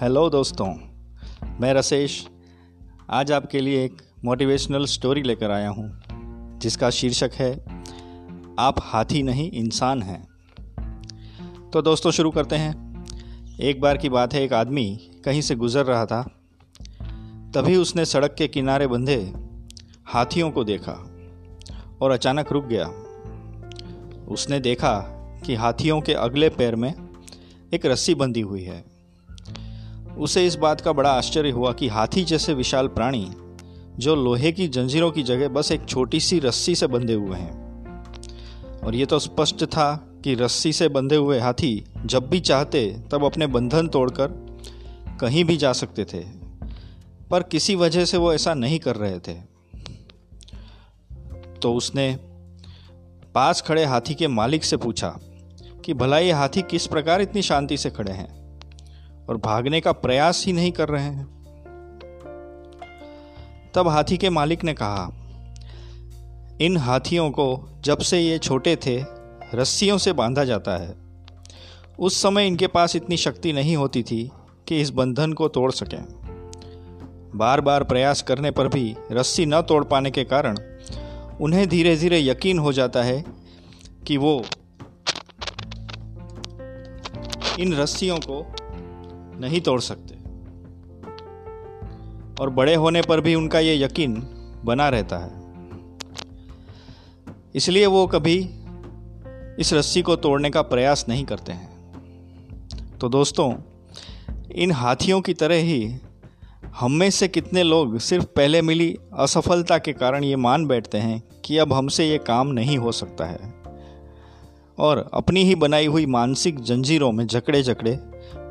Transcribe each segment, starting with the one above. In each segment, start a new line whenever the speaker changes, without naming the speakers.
Hello दोस्तों, मैं रसेश। आज आपके लिए एक मोटिवेशनल स्टोरी लेकर आया हूँ, जिसका शीर्षक है, आप हाथी नहीं, इंसान हैं। तो दोस्तों, शुरू करते हैं। एक बार की बात है, एक आदमी कहीं से गुज़र रहा था, तभी उसने सड़क के किनारे बंधे हाथियों को देखा और अचानक रुक गया। उसने देखा कि हाथियों के अगले पैर में एक रस्सी बंधी हुई है। उसे इस बात का बड़ा आश्चर्य हुआ कि हाथी जैसे विशाल प्राणी, जो लोहे की जंजीरों की जगह बस एक छोटी सी रस्सी से बंधे हुए हैं। और ये तो स्पष्ट था कि रस्सी से बंधे हुए हाथी जब भी चाहते, तब अपने बंधन तोड़कर कहीं भी जा सकते थे। पर किसी वजह से वो ऐसा नहीं कर रहे थे। तो उसने पास खड़े हाथी के मालिक से पूछा कि, भला ये हाथी किस प्रकार इतनी शांति से खड़े हैं? और भागने का प्रयास ही नहीं कर रहे हैं। तब हाथी के मालिक ने कहा, इन हाथियों को जब से ये छोटे थे, रस्सियों से बांधा जाता है। उस समय इनके पास इतनी शक्ति नहीं होती थी कि इस बंधन को तोड़ सकें। बार बार प्रयास करने पर भी रस्सी न तोड़ पाने के कारण उन्हें धीरे धीरे यकीन हो जाता है कि वो इन रस्सियों को नहीं तोड़ सकते। और बड़े होने पर भी उनका ये यकीन बना रहता है। इसलिए वो कभी इस रस्सी को तोड़ने का प्रयास नहीं करते हैं। तो दोस्तों, इन हाथियों की तरह ही हम में से कितने लोग सिर्फ़ पहले मिली असफलता के कारण ये मान बैठते हैं कि अब हमसे ये काम नहीं हो सकता है। और अपनी ही बनाई हुई मानसिक जंजीरों में जकड़े जकड़े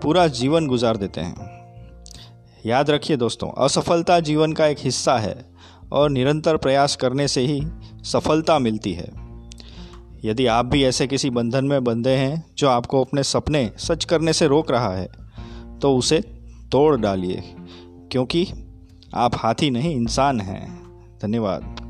पूरा जीवन गुजार देते हैं। याद रखिए दोस्तों, असफलता जीवन का एक हिस्सा है और निरंतर प्रयास करने से ही सफलता मिलती है। यदि आप भी ऐसे किसी बंधन में बंधे हैं जो आपको अपने सपने सच करने से रोक रहा है तो उसे तोड़ डालिए, क्योंकि आप हाथी नहीं, इंसान हैं। धन्यवाद।